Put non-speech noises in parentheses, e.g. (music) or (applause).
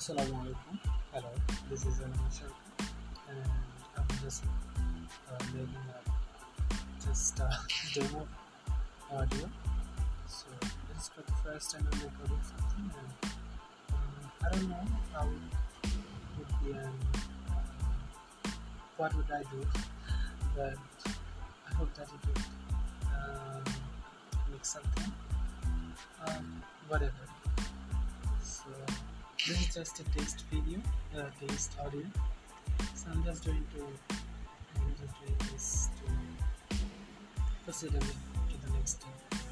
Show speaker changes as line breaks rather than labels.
Assalamu alaikum. Hello, this is Anand Sharma, and I'm just uh, making a just uh, (laughs) demo audio. So this is for the first time I'm recording something, and um, I don't know how it would be and uh, what would I do, but I hope that it would um, make something. Um, whatever. This is just a taste video, uh, taste audio. So I'm just going to, I'm just doing this to proceed to the next step.